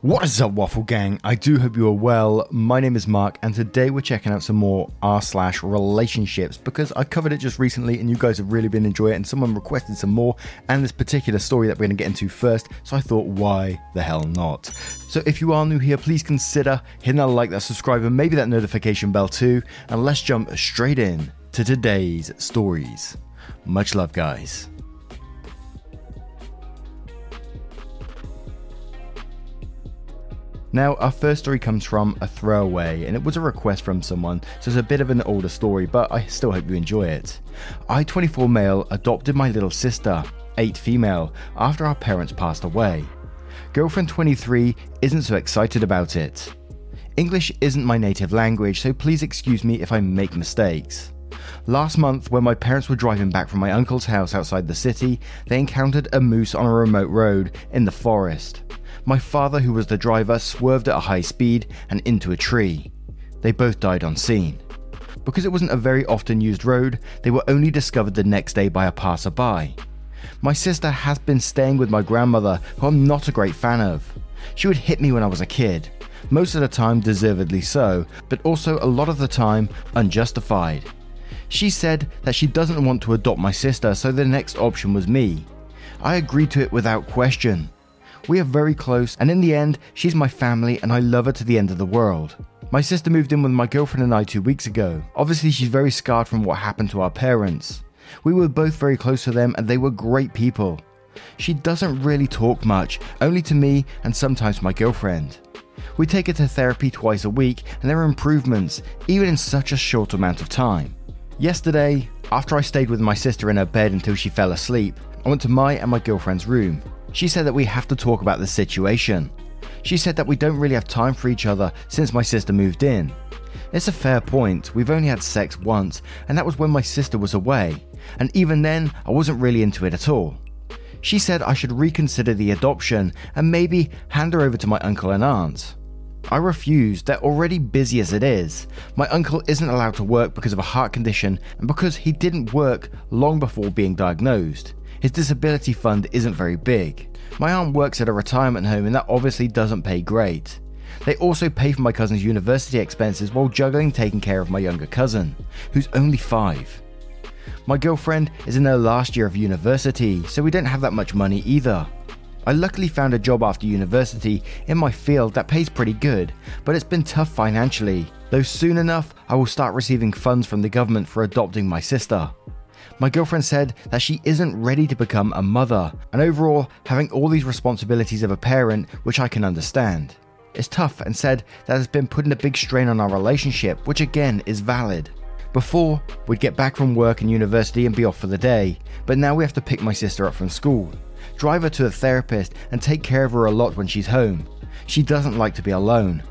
What is up, Waffle Gang? I do hope you are well. My name is Mark, and today we're checking out some more r slash relationships because I covered it just recently, and you guys have really been enjoying it. And someone requested some more, and this particular story that we're going to get into first. So I thought, why the hell not? So if you are new here, please consider hitting that like, that subscribe, and maybe that notification bell too. And let's jump straight in to today's stories. Much love, guys. Now, our first story comes from a throwaway, and it was a request from someone, so it's a bit of an older story, but I still hope you enjoy it. I, 24 male, adopted my little sister, 8 female, after our parents passed away. Girlfriend 23 isn't so excited about it. English isn't my native language, so please excuse me if I make mistakes. Last month, when my parents were driving back from my uncle's house outside the city, they encountered a moose on a remote road in the forest. My father, who was the driver, swerved at a high speed and into a tree. They both died on scene. Because it wasn't a very often used road, they were only discovered the next day by a passerby. My sister has been staying with my grandmother, who I'm not a great fan of. She would hit me when I was a kid, most of the time deservedly so, but also a lot of the time unjustified. She said that she doesn't want to adopt my sister, so the next option was me. I agreed to it without question. We are very close, and in the end, she's my family and I love her to the end of the world. My sister moved in with my girlfriend and I two weeks ago. Obviously, she's very scarred from what happened to our parents. We were both very close to them and they were great people. She doesn't really talk much, only to me and sometimes my girlfriend. We take her to therapy twice a week and there are improvements, even in such a short amount of time. Yesterday, after I stayed with my sister in her bed until she fell asleep, I went to my and my girlfriend's room. She said that we have to talk about the situation. She said that we don't really have time for each other since my sister moved in. It's a fair point, we've only had sex once, and that was when my sister was away, and even then, I wasn't really into it at all. She said I should reconsider the adoption and maybe hand her over to my uncle and aunt. I refused, they're already busy as it is. My uncle isn't allowed to work because of a heart condition and because he didn't work long before being diagnosed. His disability fund isn't very big. My aunt works at a retirement home and that obviously doesn't pay great. They also pay for my cousin's university expenses while juggling taking care of my younger cousin, who's only five. My girlfriend is in her last year of university, so we don't have that much money either. I luckily found a job after university in my field that pays pretty good, but it's been tough financially, though soon enough I will start receiving funds from the government for adopting my sister. My girlfriend said that she isn't ready to become a mother, and overall, having all these responsibilities of a parent, which I can understand. It's tough and said that has been putting a big strain on our relationship, which again is valid. Before, we'd get back from work and university and be off for the day, but now we have to pick my sister up from school, drive her to a therapist, and take care of her a lot when she's home. She doesn't like to be alone.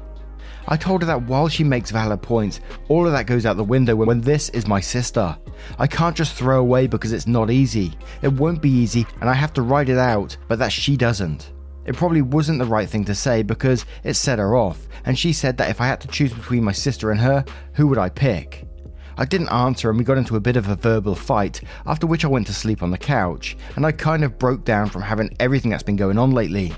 I told her that while she makes valid points, all of that goes out the window when this is my sister. I can't just throw away because it's not easy. It won't be easy and I have to write it out, but that she doesn't. It probably wasn't the right thing to say because it set her off, and she said that if I had to choose between my sister and her, who would I pick? I didn't answer and we got into a bit of a verbal fight, after which I went to sleep on the couch, and I kind of broke down from having everything that's been going on lately.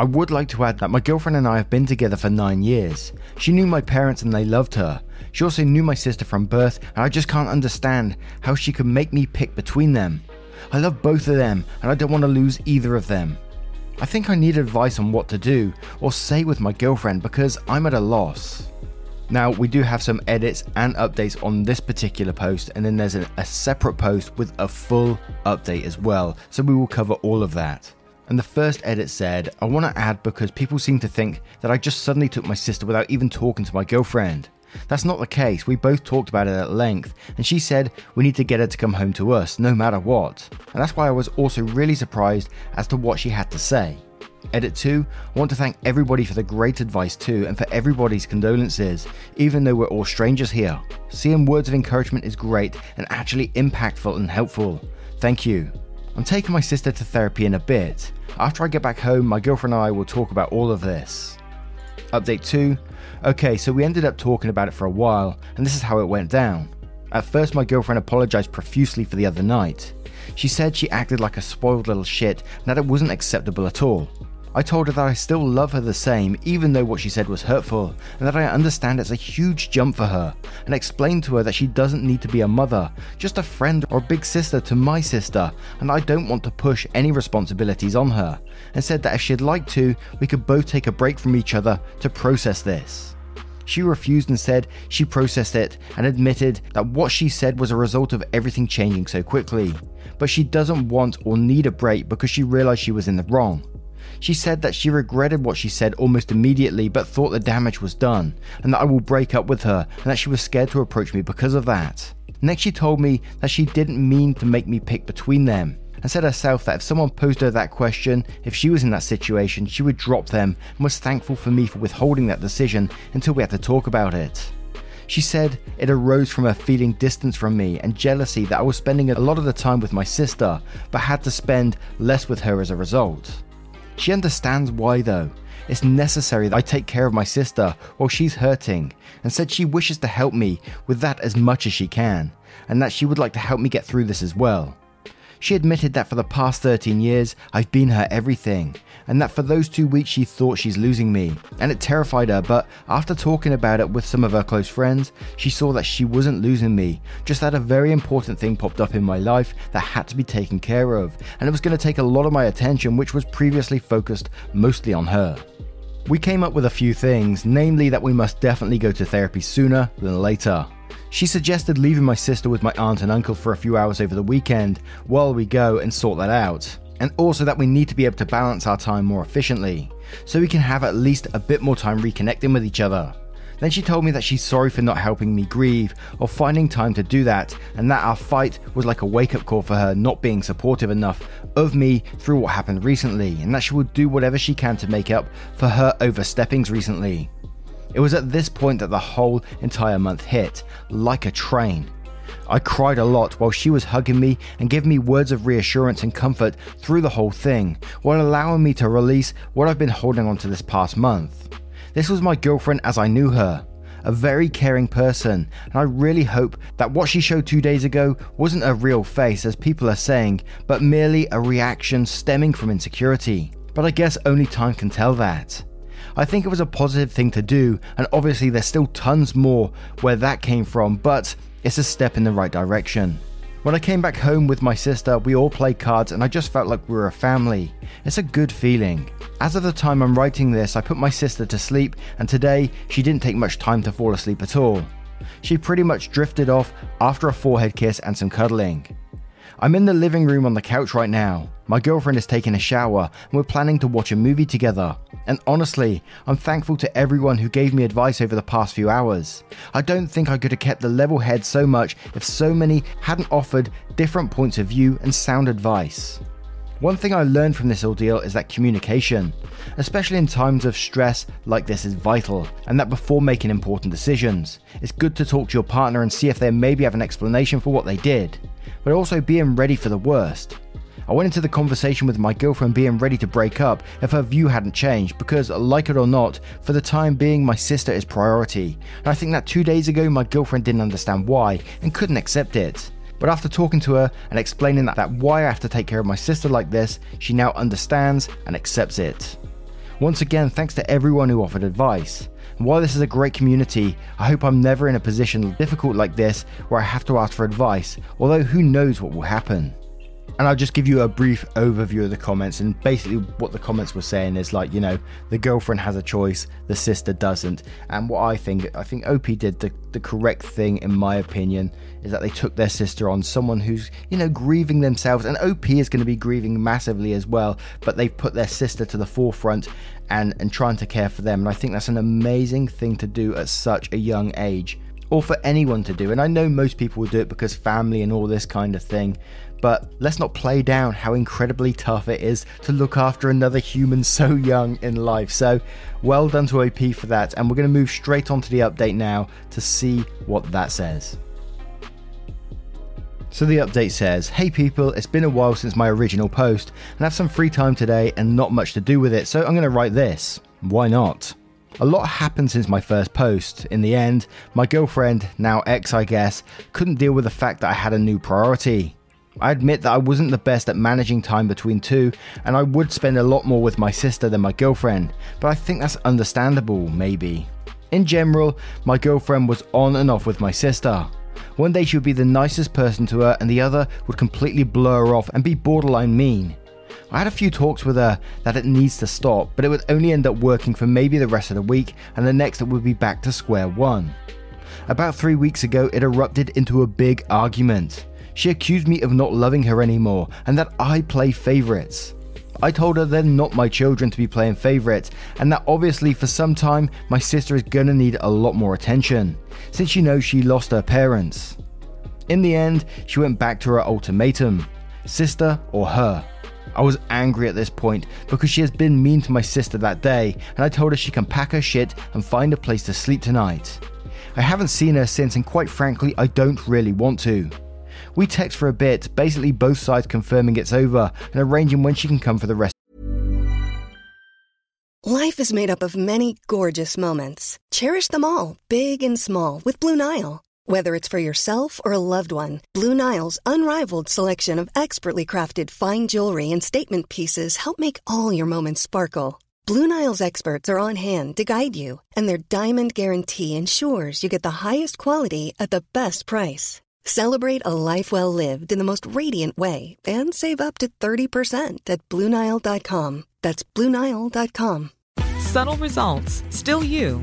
I would like to add that my girlfriend and I have been together for nine years. She knew my parents and they loved her. She also knew my sister from birth, and I just can't understand how she could make me pick between them. I love both of them, and I don't want to lose either of them. I think I need advice on what to do or say with my girlfriend because I'm at a loss. Now, we do have some edits and updates on this particular post, and then there's a, a separate post with a full update as well, so we will cover all of that. And the first edit said, I want to add because people seem to think that I just suddenly took my sister without even talking to my girlfriend. That's not the case. We both talked about it at length, and she said we need to get her to come home to us, no matter what. And that's why I was also really surprised as to what she had to say. Edit 2, I want to thank everybody for the great advice too, and for everybody's condolences, even though we're all strangers here. Seeing words of encouragement is great and actually impactful and helpful. Thank you. I'm taking my sister to therapy in a bit. After I get back home, my girlfriend and I will talk about all of this. Update 2 Okay, so we ended up talking about it for a while, and this is how it went down. At first, my girlfriend apologized profusely for the other night. She said she acted like a spoiled little shit and that it wasn't acceptable at all. I told her that I still love her the same, even though what she said was hurtful, and that I understand it's a huge jump for her, and explained to her that she doesn't need to be a mother, just a friend or a big sister to my sister, and I don't want to push any responsibilities on her, and said that if she'd like to, we could both take a break from each other to process this. She refused and said she processed it and admitted that what she said was a result of everything changing so quickly. But she doesn't want or need a break because she realized she was in the wrong. She said that she regretted what she said almost immediately but thought the damage was done, and that I will break up with her, and that she was scared to approach me because of that. Next, she told me that she didn't mean to make me pick between them, and said herself that if someone posed her that question, if she was in that situation, she would drop them and was thankful for me for withholding that decision until we had to talk about it. She said it arose from her feeling distance from me and jealousy that I was spending a lot of the time with my sister, but had to spend less with her as a result. She understands why though. It's necessary that I take care of my sister while she's hurting, and said she wishes to help me with that as much as she can, and that she would like to help me get through this as well. She admitted that for the past 13 years, I've been her everything, and that for those two weeks she thought she's losing me, and it terrified her. But after talking about it with some of her close friends, she saw that she wasn't losing me, just that a very important thing popped up in my life that had to be taken care of, and it was going to take a lot of my attention, which was previously focused mostly on her. We came up with a few things, namely that we must definitely go to therapy sooner than later. She suggested leaving my sister with my aunt and uncle for a few hours over the weekend while we go and sort that out. And also that we need to be able to balance our time more efficiently, so we can have at least a bit more time reconnecting with each other. Then she told me that she's sorry for not helping me grieve or finding time to do that, and that our fight was like a wake up call for her not being supportive enough of me through what happened recently, and that she would do whatever she can to make up for her oversteppings recently. It was at this point that the whole entire month hit, like a train. I cried a lot while she was hugging me and giving me words of reassurance and comfort through the whole thing, while allowing me to release what I've been holding on to this past month. This was my girlfriend as I knew her, a very caring person, and I really hope that what she showed two days ago wasn't a real face, as people are saying, but merely a reaction stemming from insecurity. But I guess only time can tell that. I think it was a positive thing to do, and obviously there's still tons more where that came from, but it's a step in the right direction. When I came back home with my sister, we all played cards and I just felt like we were a family. It's a good feeling. As of the time I'm writing this, I put my sister to sleep, and today she didn't take much time to fall asleep at all. She pretty much drifted off after a forehead kiss and some cuddling. I'm in the living room on the couch right now. My girlfriend is taking a shower and we're planning to watch a movie together. And honestly, I'm thankful to everyone who gave me advice over the past few hours. I don't think I could have kept the level head so much if so many hadn't offered different points of view and sound advice. One thing I learned from this ordeal is that communication, especially in times of stress like this, is vital, and that before making important decisions, it's good to talk to your partner and see if they maybe have an explanation for what they did but also being ready for the worst. I went into the conversation with my girlfriend being ready to break up if her view hadn't changed because, like it or not, for the time being, my sister is priority. And I think that two days ago, my girlfriend didn't understand why and couldn't accept it. But after talking to her and explaining that, that why I have to take care of my sister like this, she now understands and accepts it. Once again, thanks to everyone who offered advice. And while this is a great community, I hope I'm never in a position difficult like this where I have to ask for advice, although who knows what will happen. And I'll just give you a brief overview of the comments. And basically, what the comments were saying is like, you know, the girlfriend has a choice, the sister doesn't. And what I think, I think OP did the, the correct thing, in my opinion, is that they took their sister on, someone who's, you know, grieving themselves. And OP is going to be grieving massively as well. But they've put their sister to the forefront and, and trying to care for them. And I think that's an amazing thing to do at such a young age or for anyone to do. And I know most people will do it because family and all this kind of thing but let's not play down how incredibly tough it is to look after another human so young in life. So, well done to OP for that, and we're going to move straight on to the update now to see what that says. So the update says, Hey people, it's been a while since my original post, and I have some free time today and not much to do with it, so I'm going to write this. Why not? A lot happened since my first post. In the end, my girlfriend, now ex I guess, couldn't deal with the fact that I had a new priority. I admit that I wasn't the best at managing time between two, and I would spend a lot more with my sister than my girlfriend, but I think that's understandable, maybe. In general, my girlfriend was on and off with my sister. One day she would be the nicest person to her, and the other would completely blur her off and be borderline mean. I had a few talks with her that it needs to stop, but it would only end up working for maybe the rest of the week, and the next it would be back to square one. About three weeks ago, it erupted into a big argument. She accused me of not loving her anymore and that I play favourites. I told her they're not my children to be playing favourites, and that obviously for some time my sister is gonna need a lot more attention, since she knows she lost her parents. In the end, she went back to her ultimatum sister or her. I was angry at this point because she has been mean to my sister that day, and I told her she can pack her shit and find a place to sleep tonight. I haven't seen her since, and quite frankly, I don't really want to. We text for a bit, basically both sides confirming it's over and arranging when she can come for the rest. Life is made up of many gorgeous moments. Cherish them all, big and small, with Blue Nile. Whether it's for yourself or a loved one, Blue Nile's unrivaled selection of expertly crafted fine jewelry and statement pieces help make all your moments sparkle. Blue Nile's experts are on hand to guide you, and their diamond guarantee ensures you get the highest quality at the best price. Celebrate a life well lived in the most radiant way and save up to 30% at Bluenile.com. That's Bluenile.com. Subtle results, still you,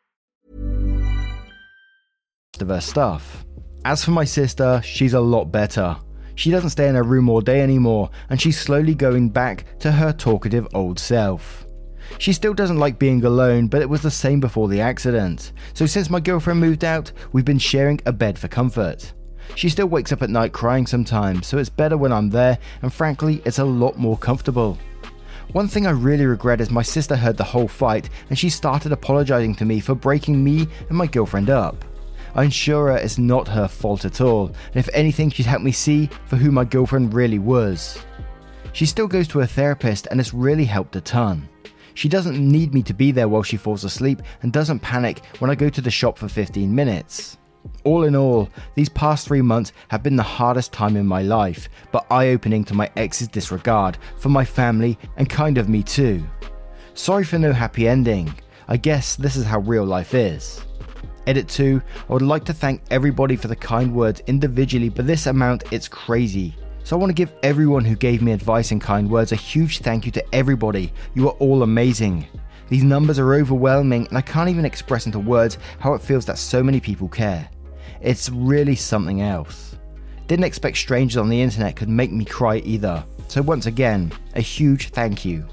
Of her stuff. As for my sister, she's a lot better. She doesn't stay in her room all day anymore, and she's slowly going back to her talkative old self. She still doesn't like being alone, but it was the same before the accident. So since my girlfriend moved out, we've been sharing a bed for comfort. She still wakes up at night crying sometimes, so it's better when I'm there, and frankly, it's a lot more comfortable. One thing I really regret is my sister heard the whole fight and she started apologizing to me for breaking me and my girlfriend up. I assure her it's not her fault at all, and if anything, she'd help me see for who my girlfriend really was. She still goes to a therapist and it's really helped a ton. She doesn't need me to be there while she falls asleep and doesn't panic when I go to the shop for 15 minutes. All in all, these past three months have been the hardest time in my life, but eye opening to my ex's disregard for my family and kind of me too. Sorry for no happy ending. I guess this is how real life is. Edit 2, I would like to thank everybody for the kind words individually, but this amount, it's crazy. So I want to give everyone who gave me advice and kind words a huge thank you to everybody. You are all amazing. These numbers are overwhelming, and I can't even express into words how it feels that so many people care. It's really something else. Didn't expect strangers on the internet could make me cry either. So, once again, a huge thank you.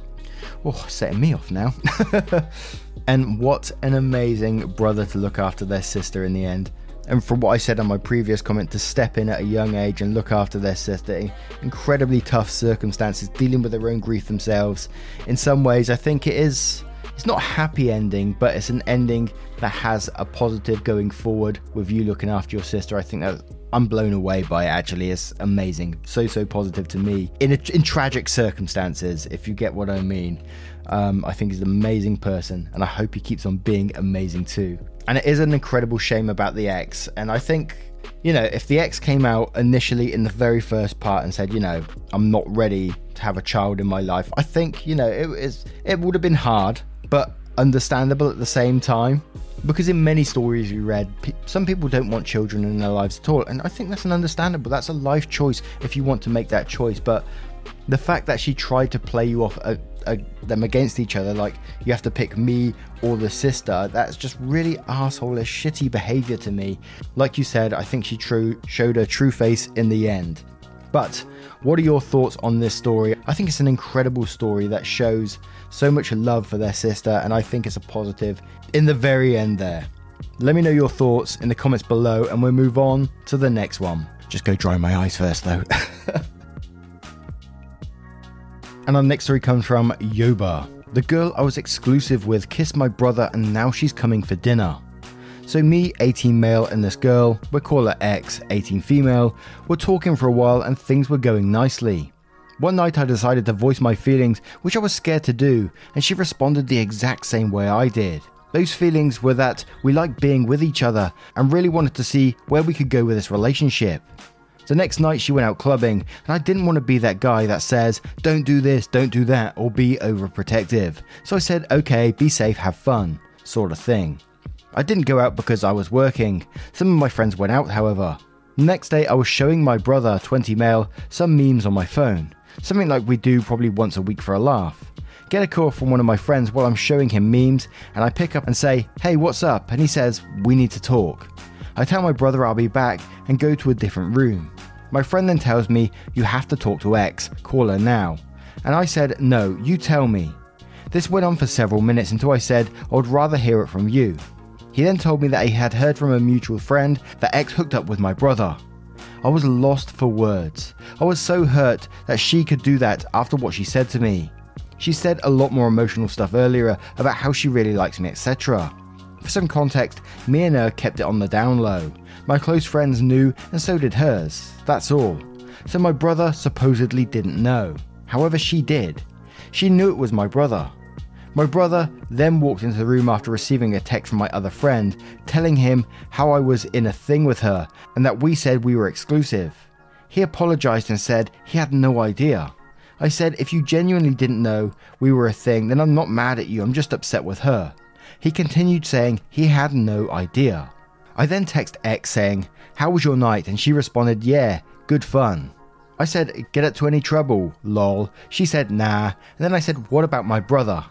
Oh, setting me off now. and what an amazing brother to look after their sister in the end. And from what I said on my previous comment, to step in at a young age and look after their sister, in incredibly tough circumstances, dealing with their own grief themselves. In some ways, I think it is. It's not a happy ending, but it's an ending that has a positive going forward with you looking after your sister. I think that I'm blown away by it. Actually, it's amazing, so so positive to me in a, in tragic circumstances. If you get what I mean, um, I think he's an amazing person, and I hope he keeps on being amazing too. And it is an incredible shame about the ex. And I think, you know, if the ex came out initially in the very first part and said, you know, I'm not ready to have a child in my life, I think, you know, it is it would have been hard, but understandable at the same time. Because in many stories we read, some people don't want children in their lives at all, and I think that's an understandable. That's a life choice if you want to make that choice. But the fact that she tried to play you off uh, them against each other, like you have to pick me or the sister, that's just really asshole shitty behavior to me. Like you said, I think she true showed her true face in the end. But what are your thoughts on this story? I think it's an incredible story that shows so much love for their sister, and I think it's a positive in the very end there. Let me know your thoughts in the comments below, and we'll move on to the next one. Just go dry my eyes first, though. And our next story comes from Yoba. The girl I was exclusive with kissed my brother and now she's coming for dinner. So, me, 18 male, and this girl, we'll call her X, 18 female, were talking for a while and things were going nicely. One night I decided to voice my feelings, which I was scared to do, and she responded the exact same way I did. Those feelings were that we liked being with each other and really wanted to see where we could go with this relationship. The next night she went out clubbing, and I didn't want to be that guy that says, don't do this, don't do that, or be overprotective. So I said, okay, be safe, have fun, sort of thing. I didn't go out because I was working. Some of my friends went out, however. next day, I was showing my brother, 20 male, some memes on my phone. Something like we do probably once a week for a laugh. Get a call from one of my friends while I'm showing him memes, and I pick up and say, Hey, what's up? And he says, We need to talk. I tell my brother I'll be back and go to a different room. My friend then tells me, You have to talk to X, call her now. And I said, No, you tell me. This went on for several minutes until I said, I would rather hear it from you. He then told me that he had heard from a mutual friend that X hooked up with my brother. I was lost for words. I was so hurt that she could do that after what she said to me. She said a lot more emotional stuff earlier about how she really likes me, etc. For some context, me and her kept it on the down low. My close friends knew, and so did hers. That's all. So my brother supposedly didn't know. However, she did. She knew it was my brother. My brother then walked into the room after receiving a text from my other friend telling him how I was in a thing with her and that we said we were exclusive. He apologized and said he had no idea. I said, if you genuinely didn't know we were a thing, then I'm not mad at you, I'm just upset with her. He continued saying he had no idea. I then text X saying, How was your night? And she responded, Yeah, good fun. I said, Get up to any trouble, lol. She said, Nah. And then I said, What about my brother?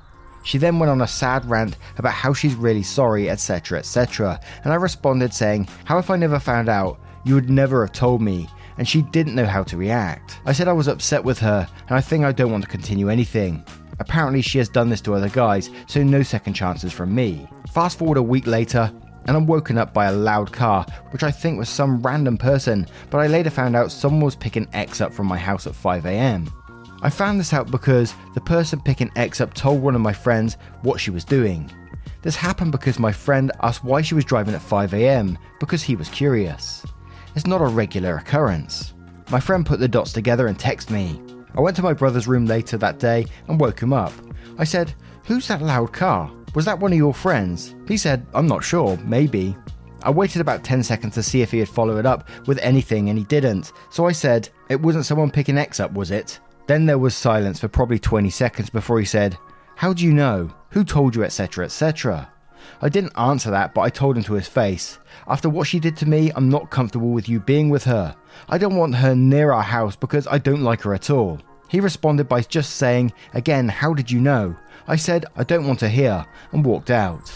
She then went on a sad rant about how she's really sorry, etc., etc. And I responded saying, How if I never found out? You would never have told me. And she didn't know how to react. I said I was upset with her, and I think I don't want to continue anything. Apparently, she has done this to other guys, so no second chances from me. Fast forward a week later, and I'm woken up by a loud car, which I think was some random person, but I later found out someone was picking X up from my house at 5am. I found this out because the person picking X up told one of my friends what she was doing. This happened because my friend asked why she was driving at 5am, because he was curious. It's not a regular occurrence. My friend put the dots together and texted me. I went to my brother's room later that day and woke him up. I said, Who's that loud car? Was that one of your friends? He said, I'm not sure, maybe. I waited about 10 seconds to see if he had followed it up with anything and he didn't, so I said, It wasn't someone picking X up, was it? Then there was silence for probably 20 seconds before he said, How do you know? Who told you, etc., etc.? I didn't answer that, but I told him to his face. After what she did to me, I'm not comfortable with you being with her. I don't want her near our house because I don't like her at all. He responded by just saying, Again, how did you know? I said, I don't want to hear, and walked out.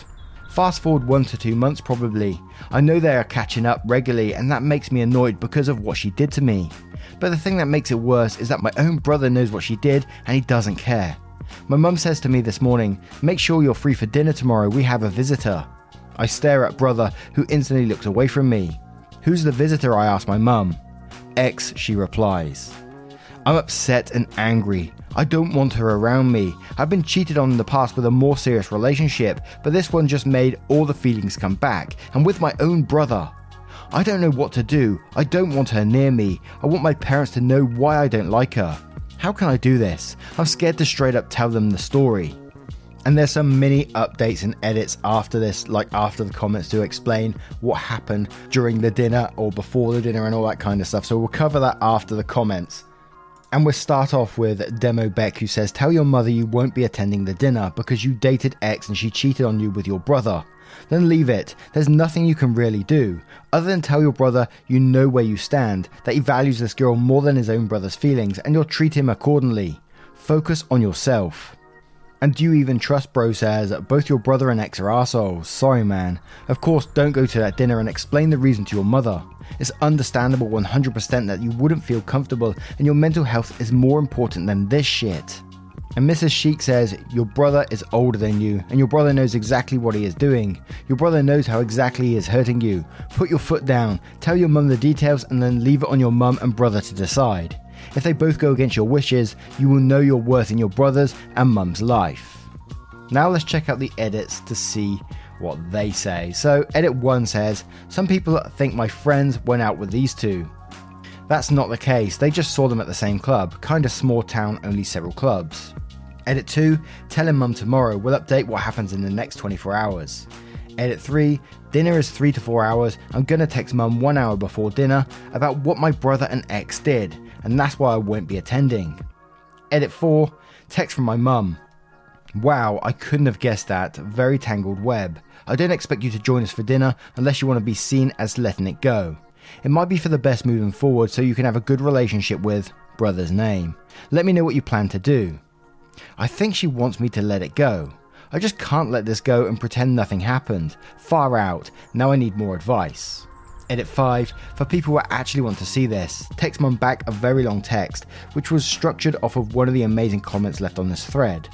Fast forward one to two months, probably. I know they are catching up regularly, and that makes me annoyed because of what she did to me. But the thing that makes it worse is that my own brother knows what she did and he doesn't care. My mum says to me this morning, Make sure you're free for dinner tomorrow, we have a visitor. I stare at brother, who instantly looks away from me. Who's the visitor? I ask my mum. X, she replies. I'm upset and angry. I don't want her around me. I've been cheated on in the past with a more serious relationship, but this one just made all the feelings come back, and with my own brother. I don't know what to do. I don't want her near me. I want my parents to know why I don't like her. How can I do this? I'm scared to straight up tell them the story. And there's some mini updates and edits after this, like after the comments to explain what happened during the dinner or before the dinner and all that kind of stuff. So we'll cover that after the comments. And we'll start off with Demo Beck, who says, Tell your mother you won't be attending the dinner because you dated X and she cheated on you with your brother. Then leave it. There's nothing you can really do, other than tell your brother you know where you stand, that he values this girl more than his own brother's feelings, and you'll treat him accordingly. Focus on yourself. And do you even trust bro says both your brother and ex are assholes? Sorry man. Of course, don't go to that dinner and explain the reason to your mother. It's understandable 100% that you wouldn't feel comfortable and your mental health is more important than this shit. And Mrs. Sheik says, Your brother is older than you, and your brother knows exactly what he is doing. Your brother knows how exactly he is hurting you. Put your foot down, tell your mum the details, and then leave it on your mum and brother to decide. If they both go against your wishes, you will know your worth in your brother's and mum's life. Now let's check out the edits to see what they say. So, edit 1 says, Some people think my friends went out with these two. That's not the case, they just saw them at the same club, kind of small town, only several clubs. Edit 2, telling mum tomorrow, we'll update what happens in the next 24 hours. Edit 3, dinner is 3 to 4 hours, I'm gonna text mum 1 hour before dinner about what my brother and ex did, and that's why I won't be attending. Edit 4, text from my mum. Wow, I couldn't have guessed that. Very tangled web. I don't expect you to join us for dinner unless you want to be seen as letting it go. It might be for the best moving forward so you can have a good relationship with brother's name. Let me know what you plan to do. I think she wants me to let it go. I just can't let this go and pretend nothing happened. Far out. Now I need more advice. Edit 5. For people who actually want to see this, text mum back a very long text, which was structured off of one of the amazing comments left on this thread.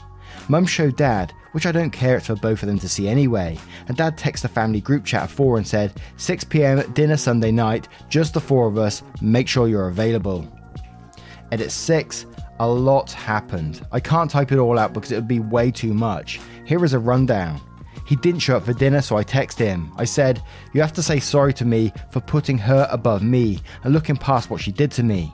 Mum showed Dad, which I don't care, it's for both of them to see anyway. And Dad texted the family group chat of four and said, 6pm dinner Sunday night, just the four of us, make sure you're available. Edit 6. A lot happened. I can't type it all out because it would be way too much. Here is a rundown. He didn't show up for dinner, so I texted him. I said, You have to say sorry to me for putting her above me and looking past what she did to me.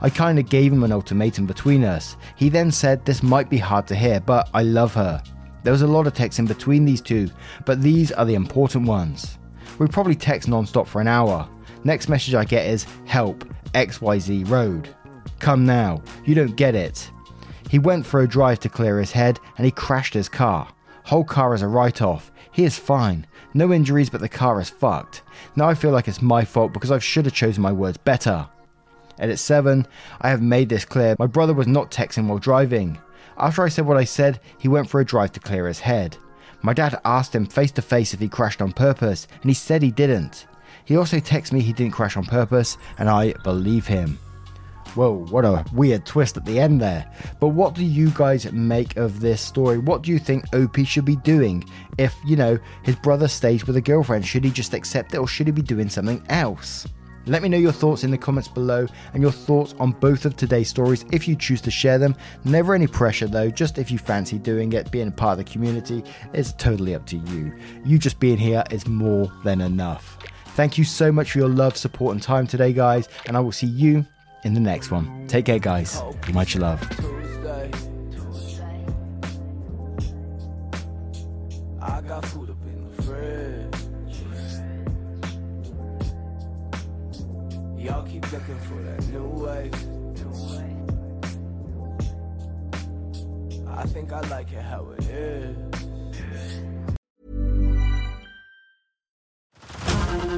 I kinda gave him an ultimatum between us. He then said this might be hard to hear, but I love her. There was a lot of text in between these two, but these are the important ones. We probably text non-stop for an hour. Next message I get is help XYZ road. Come now, you don't get it. He went for a drive to clear his head and he crashed his car. Whole car is a write off. He is fine. No injuries, but the car is fucked. Now I feel like it's my fault because I should have chosen my words better. Edit 7. I have made this clear. My brother was not texting while driving. After I said what I said, he went for a drive to clear his head. My dad asked him face to face if he crashed on purpose, and he said he didn't. He also texted me he didn't crash on purpose, and I believe him. Whoa, what a weird twist at the end there. But what do you guys make of this story? What do you think OP should be doing if, you know, his brother stays with a girlfriend? Should he just accept it or should he be doing something else? Let me know your thoughts in the comments below and your thoughts on both of today's stories if you choose to share them. Never any pressure though, just if you fancy doing it, being a part of the community is totally up to you. You just being here is more than enough. Thank you so much for your love, support, and time today, guys, and I will see you in the next one. Take care, guys. Much love. I got food up in the fridge. Y'all keep looking for that new. I think I like it how it is.